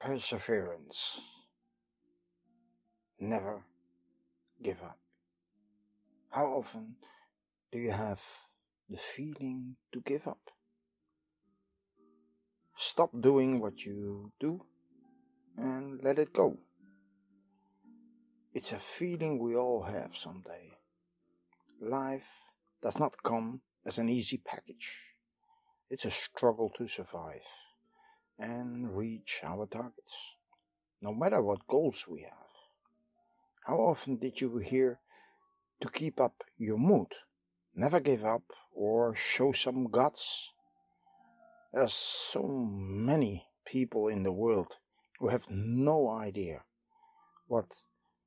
perseverance. Never give up. How often do you have the feeling to give up? Stop doing what you do and let it go. It's a feeling we all have someday. Life does not come as an easy package. It's a struggle to survive and reach our targets, no matter what goals we have. How often did you hear to keep up your mood, never give up, or show some guts? There's so many people in the world who have no idea what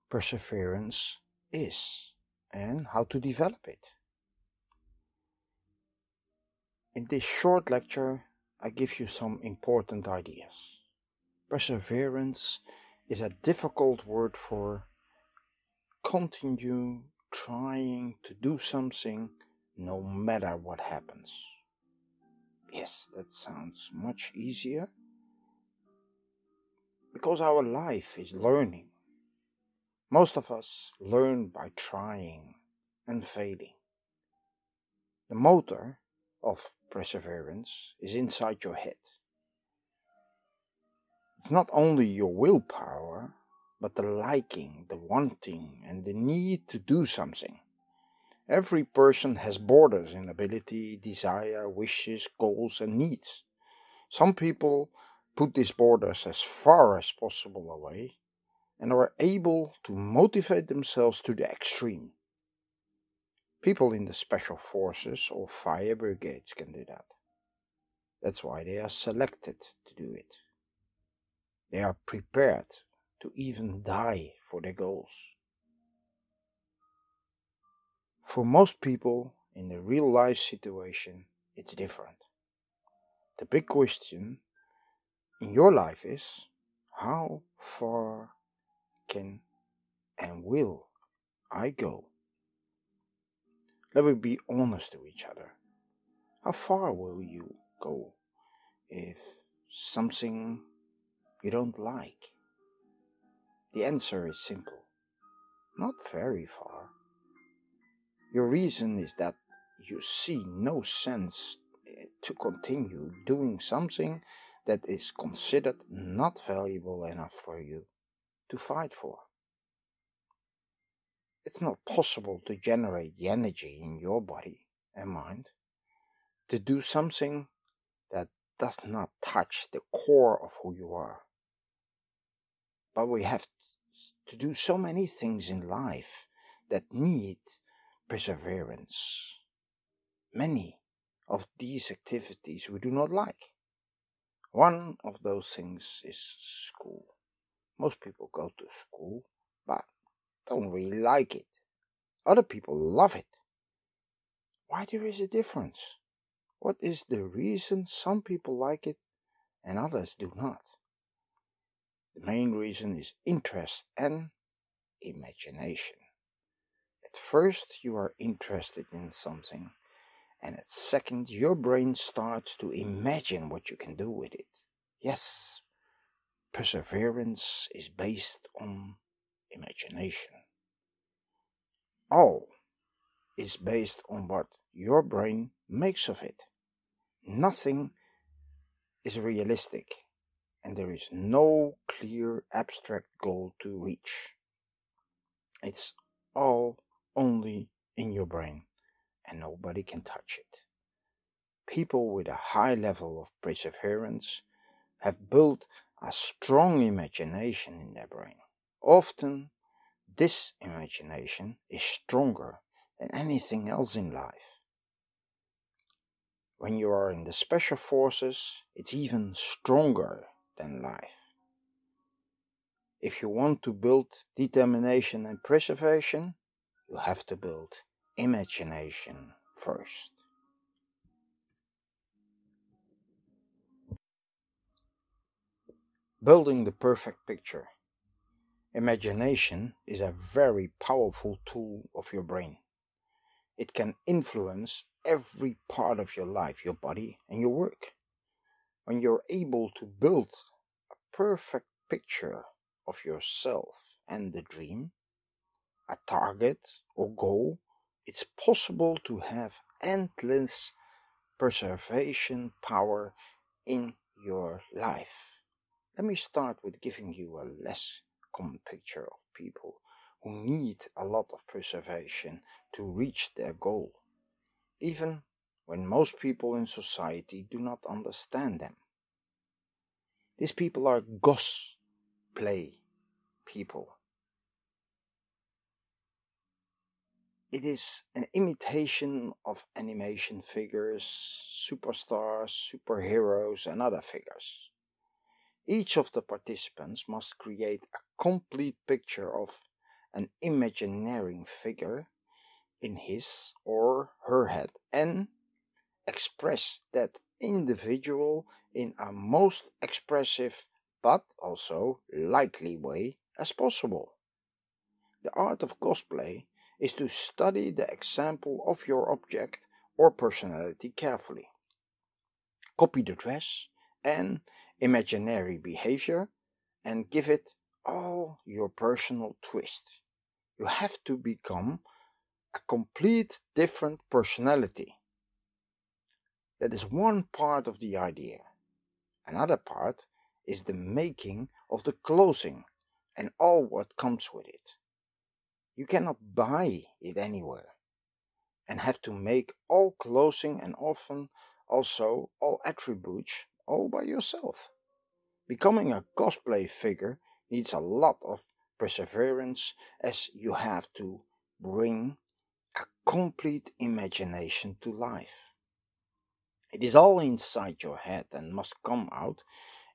perseverance is and how to develop it. In this short lecture, I give you some important ideas. Perseverance is a difficult word for continue trying to do something no matter what happens. Yes, that sounds much easier because our life is learning. Most of us learn by trying and failing. The motor of perseverance is inside your head. It's not only your willpower, but the liking, the wanting, and the need to do something. Every person has borders in ability, desire, wishes, goals, and needs. Some people put these borders as far as possible away and are able to motivate themselves to the extreme. People in the special forces or fire brigades can do that. That's why they are selected to do it. They are prepared to even die for their goals. For most people in the real life situation, it's different. The big question in your life is how far can and will I go? Let be honest to each other. How far will you go if something you don't like? The answer is simple. Not very far. Your reason is that you see no sense eh, to continue doing something that is considered not valuable enough for you to fight for. It's not possible to generate the energy in your body and mind to do something that does not touch the core of who you are. But we have to do so many things in life that need perseverance. Many of these activities we do not like. One of those things is school. Most people go to school, but don't really like it. Other people love it. Why there is a difference? What is the reason some people like it and others do not? The main reason is interest and imagination. At first, you are interested in something, and at second, your brain starts to imagine what you can do with it. Yes, perseverance is based on imagination. All is based on what your brain makes of it. Nothing is realistic, and there is no clear abstract goal to reach. It's all only in your brain, and nobody can touch it. People with a high level of perseverance have built a strong imagination in their brain. Often, this imagination is stronger than anything else in life. When you are in the special forces, it's even stronger than life. If you want to build determination and preservation, you have to build imagination first. Building the perfect picture. Imagination is a very powerful tool of your brain. It can influence every part of your life, your body, and your work. When you're able to build a perfect picture of yourself and the dream, a target or goal, it's possible to have endless preservation power in your life. Let me start with giving you a less common picture of people who need a lot of preservation to reach their goal, even when most people in society do not understand them. These people are ghost play people. It is an imitation of animation figures, superstars, superheroes, and other figures. Each of the participants must create a complete picture of an imaginary figure in his or her head and express that individual in a most expressive but also likely way as possible. The art of cosplay is to study the example of your object or personality carefully. Copy the dress and imaginary behavior and give it all your personal twist. You have to become a complete different personality. That is one part of the idea. Another part is the making of the clothing and all what comes with it. You cannot buy it anywhere and have to make all clothing and often also all attributes all by yourself. Becoming a cosplay figure needs a lot of perseverance as you have to bring a complete imagination to life. It is all inside your head and must come out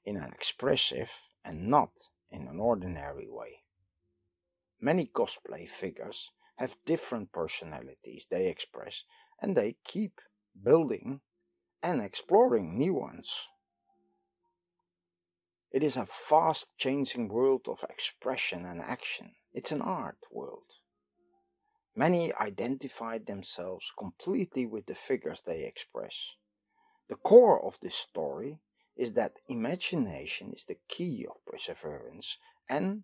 in an expressive and not in an ordinary way. Many cosplay figures have different personalities they express and they keep building and exploring new ones. It is a fast changing world of expression and action. It's an art world. Many identify themselves completely with the figures they express. The core of this story is that imagination is the key of perseverance and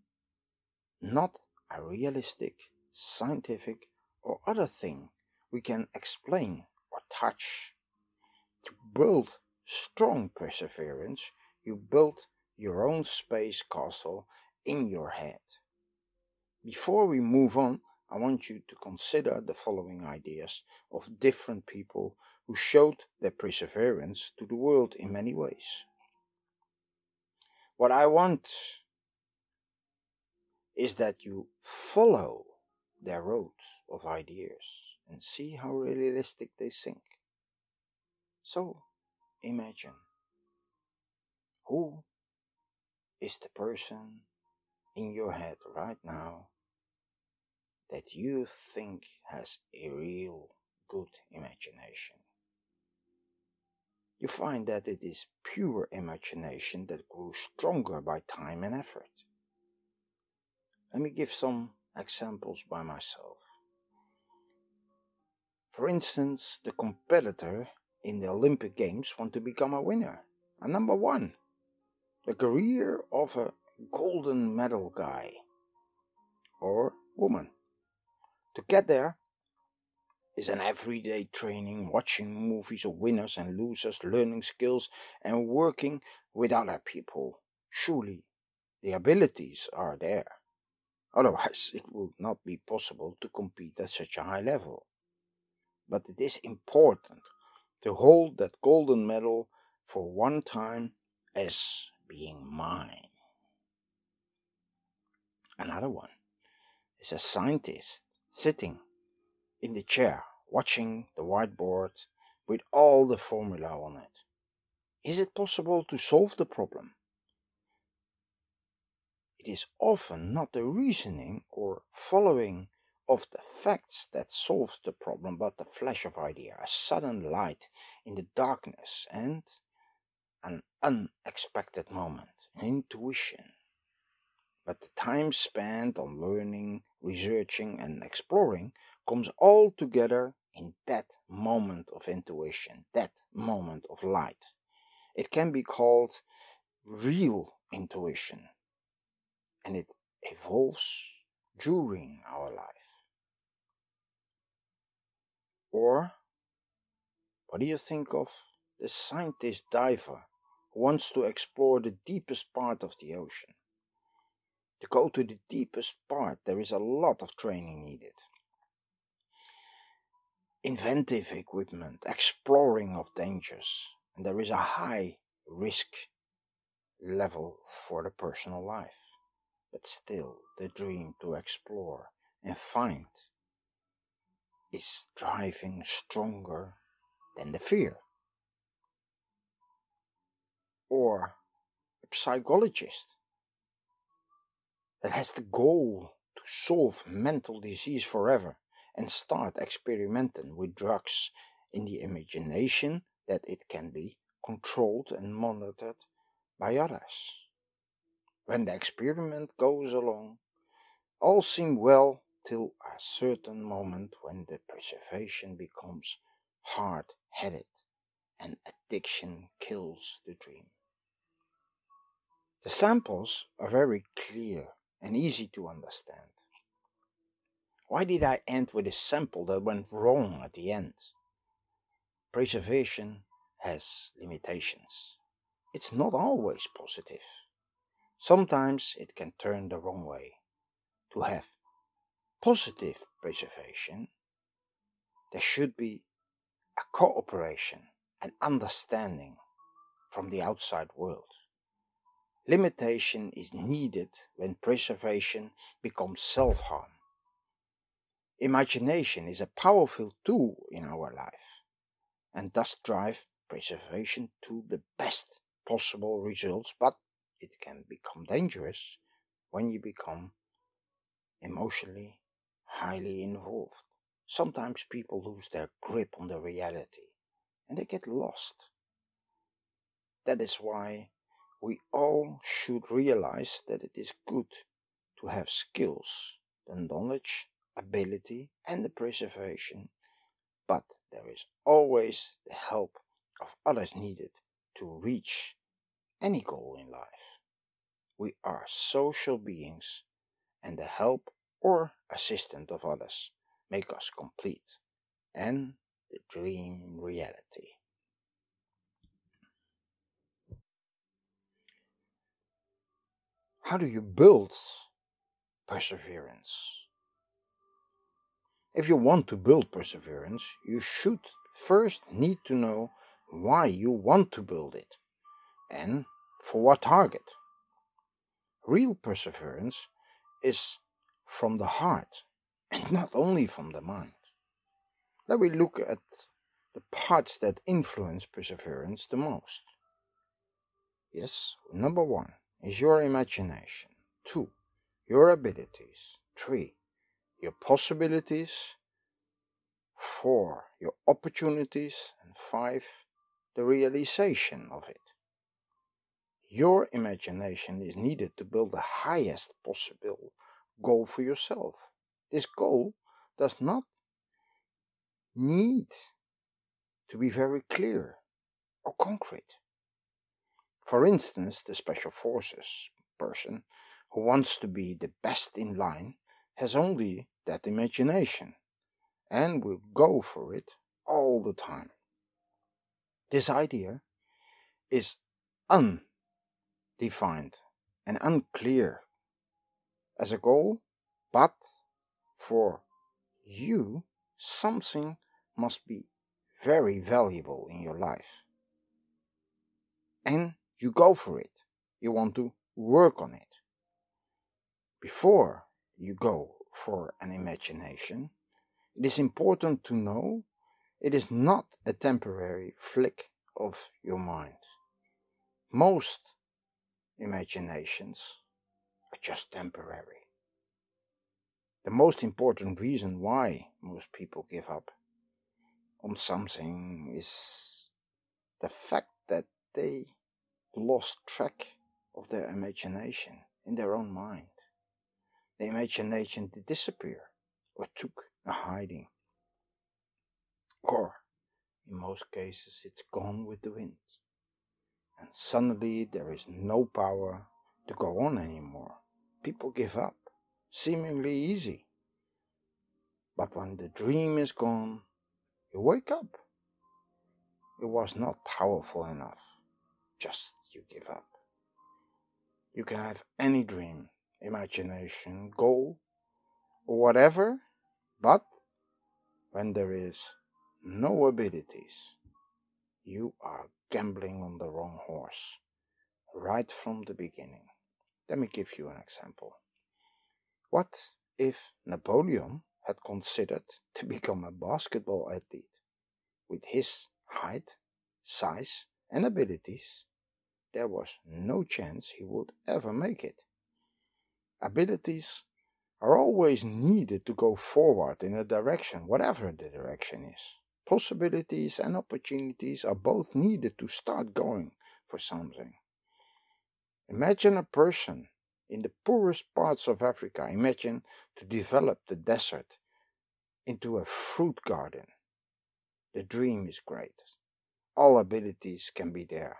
not a realistic, scientific, or other thing we can explain or touch. To build strong perseverance, you build your own space castle in your head. Before we move on, I want you to consider the following ideas of different people who showed their perseverance to the world in many ways. What I want is that you follow their road of ideas and see how realistic they think. So imagine who is the person in your head right now that you think has a real good imagination. You find that it is pure imagination that grew stronger by time and effort. Let me give some examples by myself. For instance, the competitor in the Olympic Games want to become a winner, a number one. The career of a golden medal guy or woman. To get there is an everyday training, watching movies of winners and losers, learning skills, and working with other people. Surely the abilities are there. Otherwise, it would not be possible to compete at such a high level. But it is important to hold that golden medal for one time as being mine. Another one is a scientist sitting in the chair watching the whiteboard with all the formula on it. Is it possible to solve the problem? It is often not the reasoning or following of the facts that solves the problem, but the flash of idea, a sudden light in the darkness, and an unexpected moment, an intuition. But the time spent on learning, researching, and exploring comes all together in that moment of intuition, that moment of light. It can be called real intuition and it evolves during our life. Or, what do you think of the scientist diver wants to explore the deepest part of the ocean? To go to the deepest part, there is a lot of training needed. Inventive equipment, exploring of dangers, and there is a high risk level for the personal life. But still, the dream to explore and find is driving stronger than the fear. Or a psychologist that has the goal to solve mental disease forever and start experimenting with drugs in the imagination that it can be controlled and monitored by others. When the experiment goes along, all seem well till a certain moment when the preservation becomes hard headed and addiction kills the dream. The samples are very clear and easy to understand. Why did I end with a sample that went wrong at the end? Preservation has limitations. It's not always positive. Sometimes it can turn the wrong way. To have positive preservation, there should be a cooperation and understanding from the outside world. Limitation is needed when preservation becomes self harm. Imagination is a powerful tool in our life and thus drive preservation to the best possible results, but it can become dangerous when you become emotionally highly involved. Sometimes people lose their grip on the reality and they get lost. That is why we all should realize that it is good to have skills, the knowledge, ability, and the preservation, but there is always the help of others needed to reach any goal in life. We are social beings, and the help or assistance of others make us complete and the dream reality. How do you build perseverance? If you want to build perseverance, you should first need to know why you want to build it and for what target. Real perseverance is from the heart and not only from the mind. Let me look at the parts that influence perseverance the most. Yes, number one is your imagination. Two, your abilities. Three, your possibilities. Four, your opportunities. And five, the realization of it. Your imagination is needed to build the highest possible goal for yourself. This goal does not need to be very clear or concrete. For instance, the Special Forces person who wants to be the best in line has only that imagination and will go for it all the time. This idea is undefined and unclear as a goal, but for you, something must be very valuable in your life. And you go for it. You want to work on it. Before you go for an imagination, it is important to know it is not a temporary flick of your mind. Most imaginations are just temporary. The most important reason why most people give up on something is the fact that they lost track of their imagination in their own mind. The imagination did disappear or took a hiding. Or, in most cases, it's gone with the wind. And suddenly there is no power to go on anymore. People give up, seemingly easy. But when the dream is gone, you wake up. It was not powerful enough. Just you give up. You can have any dream, imagination, goal, or whatever, but when there is no abilities, you are gambling on the wrong horse right from the beginning. Let me give you an example. What if Napoleon had considered to become a basketball athlete? With his height, size, and abilities, there was no chance he would ever make it. Abilities are always needed to go forward in a direction, whatever the direction is. Possibilities and opportunities are both needed to start going for something. Imagine a person in the poorest parts of Africa. Imagine to develop the desert into a fruit garden. The dream is great. All abilities can be there,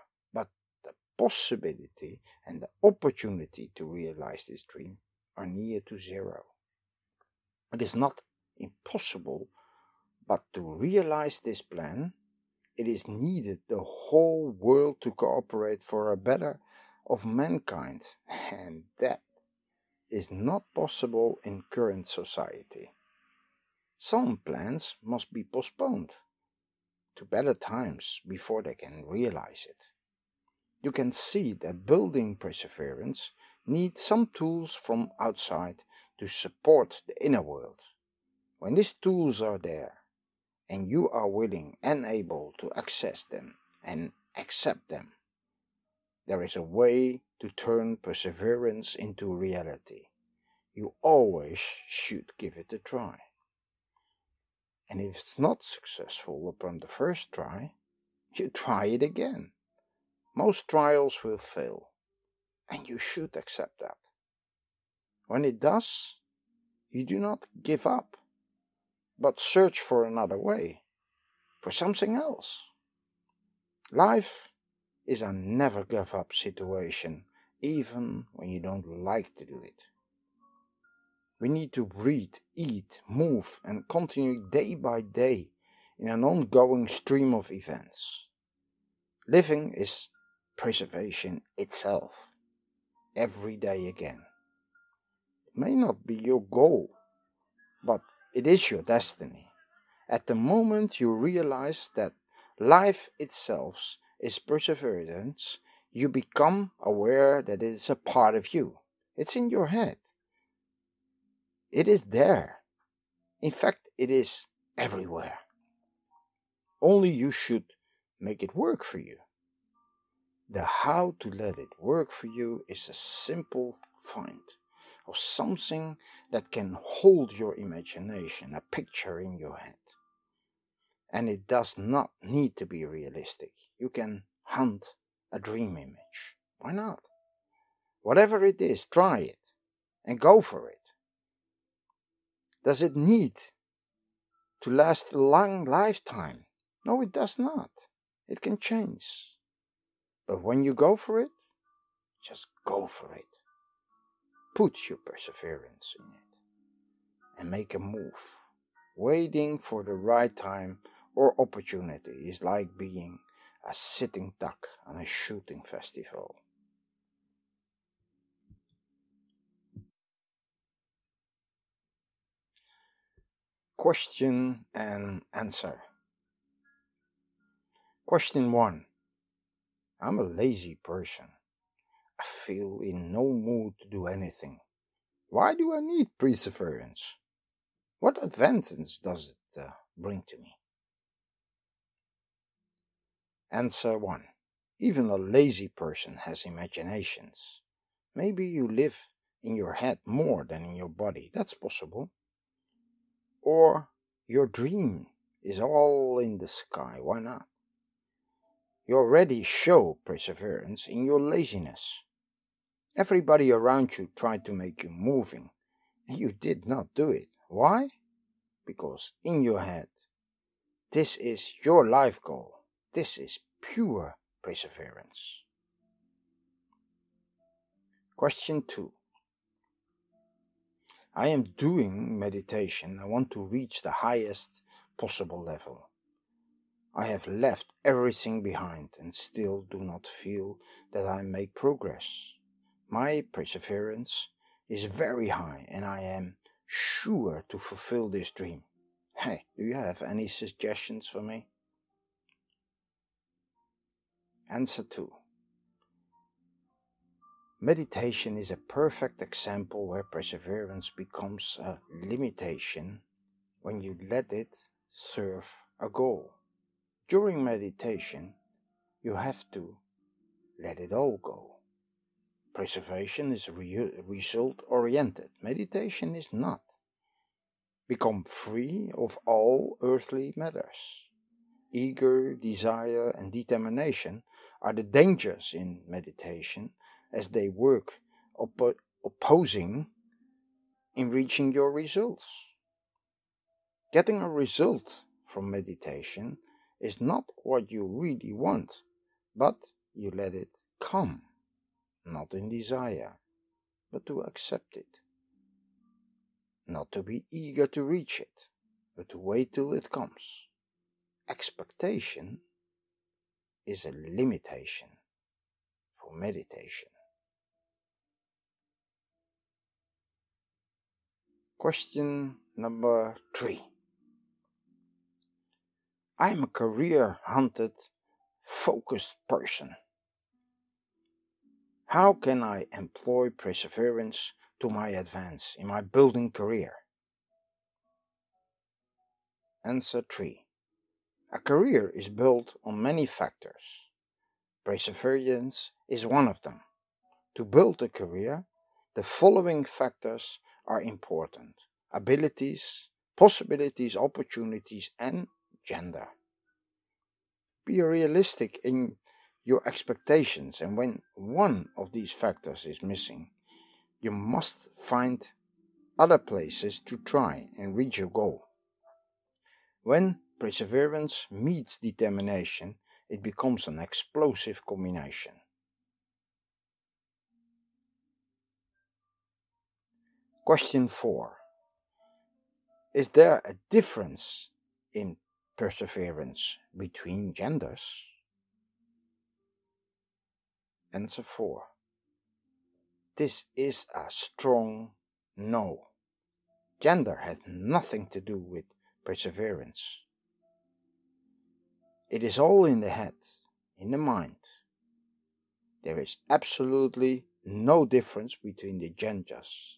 possibility and the opportunity to realize this dream are near to zero. It is not impossible, but to realize this plan, it is needed the whole world to cooperate for a better of mankind, and that is not possible in current society. Some plans must be postponed to better times before they can realize it. You can see that building perseverance needs some tools from outside to support the inner world. When these tools are there, and you are willing and able to access them and accept them, there is a way to turn perseverance into reality. You always should give it a try. And if it's not successful upon the first try, you try it again. Most trials will fail and you should accept that. When it does, you do not give up, but search for another way, for something else. Life is a never give up situation, even when you don't like to do it. We need to breathe, eat, move, and continue day by day in an ongoing stream of events. Living is preservation itself every day again. It may not be your goal, but it is your destiny. At the moment you realize that life itself is perseverance, you become aware that it is a part of you. It's in your head. It is there. In fact, it is everywhere. Only you should make it work for you. The how to let it work for you is a simple find of something that can hold your imagination, a picture in your head. And it does not need to be realistic. You can hunt a dream image. Why not? Whatever it is, try it and go for it. Does it need to last a long lifetime? No, it does not. It can change. But when you go for it, just go for it. Put your perseverance in it and make a move. Waiting for the right time or opportunity is like being a sitting duck on a shooting festival. Question and answer. Question 1 I'm a lazy person. I feel in no mood to do anything. Why do I need perseverance? What advantage does it uh, bring to me? Answer 1. Even a lazy person has imaginations. Maybe you live in your head more than in your body. That's possible. Or your dream is all in the sky. Why not? You already show perseverance in your laziness. Everybody around you tried to make you moving, and you did not do it. Why? Because in your head, this is your life goal. This is pure perseverance. Question 2 I am doing meditation. I want to reach the highest possible level. I have left everything behind and still do not feel that I make progress. My perseverance is very high and I am sure to fulfill this dream. Hey, do you have any suggestions for me? Answer 2 Meditation is a perfect example where perseverance becomes a limitation when you let it serve a goal. During meditation, you have to let it all go. Preservation is re- result oriented, meditation is not. Become free of all earthly matters. Eager desire and determination are the dangers in meditation as they work op- opposing in reaching your results. Getting a result from meditation is not what you really want, but you let it come, not in desire, but to accept it. Not to be eager to reach it, but to wait till it comes. Expectation is a limitation for meditation. Question number three. I'm a career hunted, focused person. How can I employ perseverance to my advance in my building career? Answer 3. A career is built on many factors. Perseverance is one of them. To build a career, the following factors are important abilities, possibilities, opportunities, and gender. Be realistic in your expectations, and when one of these factors is missing, you must find other places to try and reach your goal. When perseverance meets determination, it becomes an explosive combination. Question 4 Is there a difference in perseverance between genders? Answer 4 This is a strong no. Gender has nothing to do with perseverance. It is all in the head, in the mind. There is absolutely no difference between the genders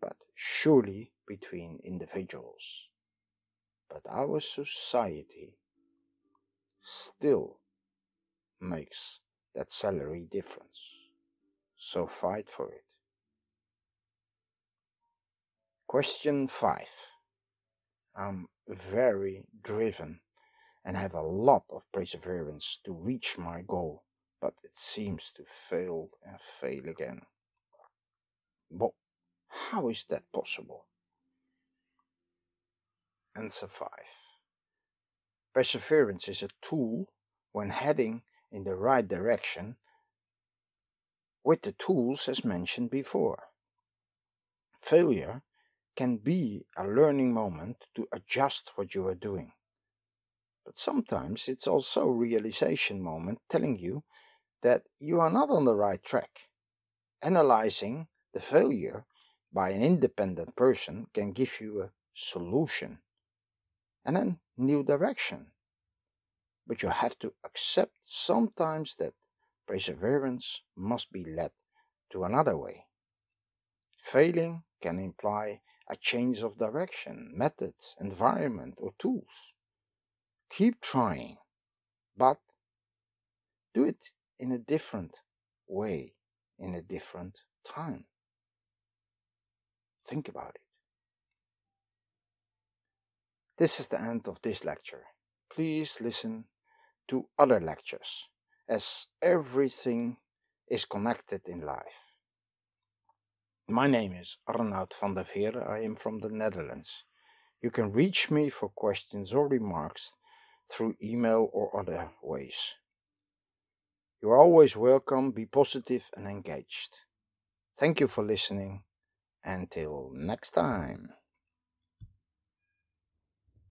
but surely between individuals. But our society still makes that salary difference. So fight for it. Question 5. I'm very driven and have a lot of perseverance to reach my goal, but it seems to fail and fail again. But how is that possible? Answer 5. Perseverance is a tool when heading in the right direction with the tools as mentioned before. Failure can be a learning moment to adjust what you are doing. But sometimes it's also a realization moment telling you that you are not on the right track. Analyzing the failure by an independent person can give you a solution and then new direction. But you have to accept sometimes that perseverance must be led to another way. Failing can imply a change of direction, method, environment, or tools. Keep trying, but do it in a different way, in a different time. Think about it. This is the end of this lecture. Please listen to other lectures, as everything is connected in life. My name is Arnoud van der Veer. I am from the Netherlands. You can reach me for questions or remarks through email or other ways. You are always welcome, be positive and engaged. Thank you for listening. Until next time.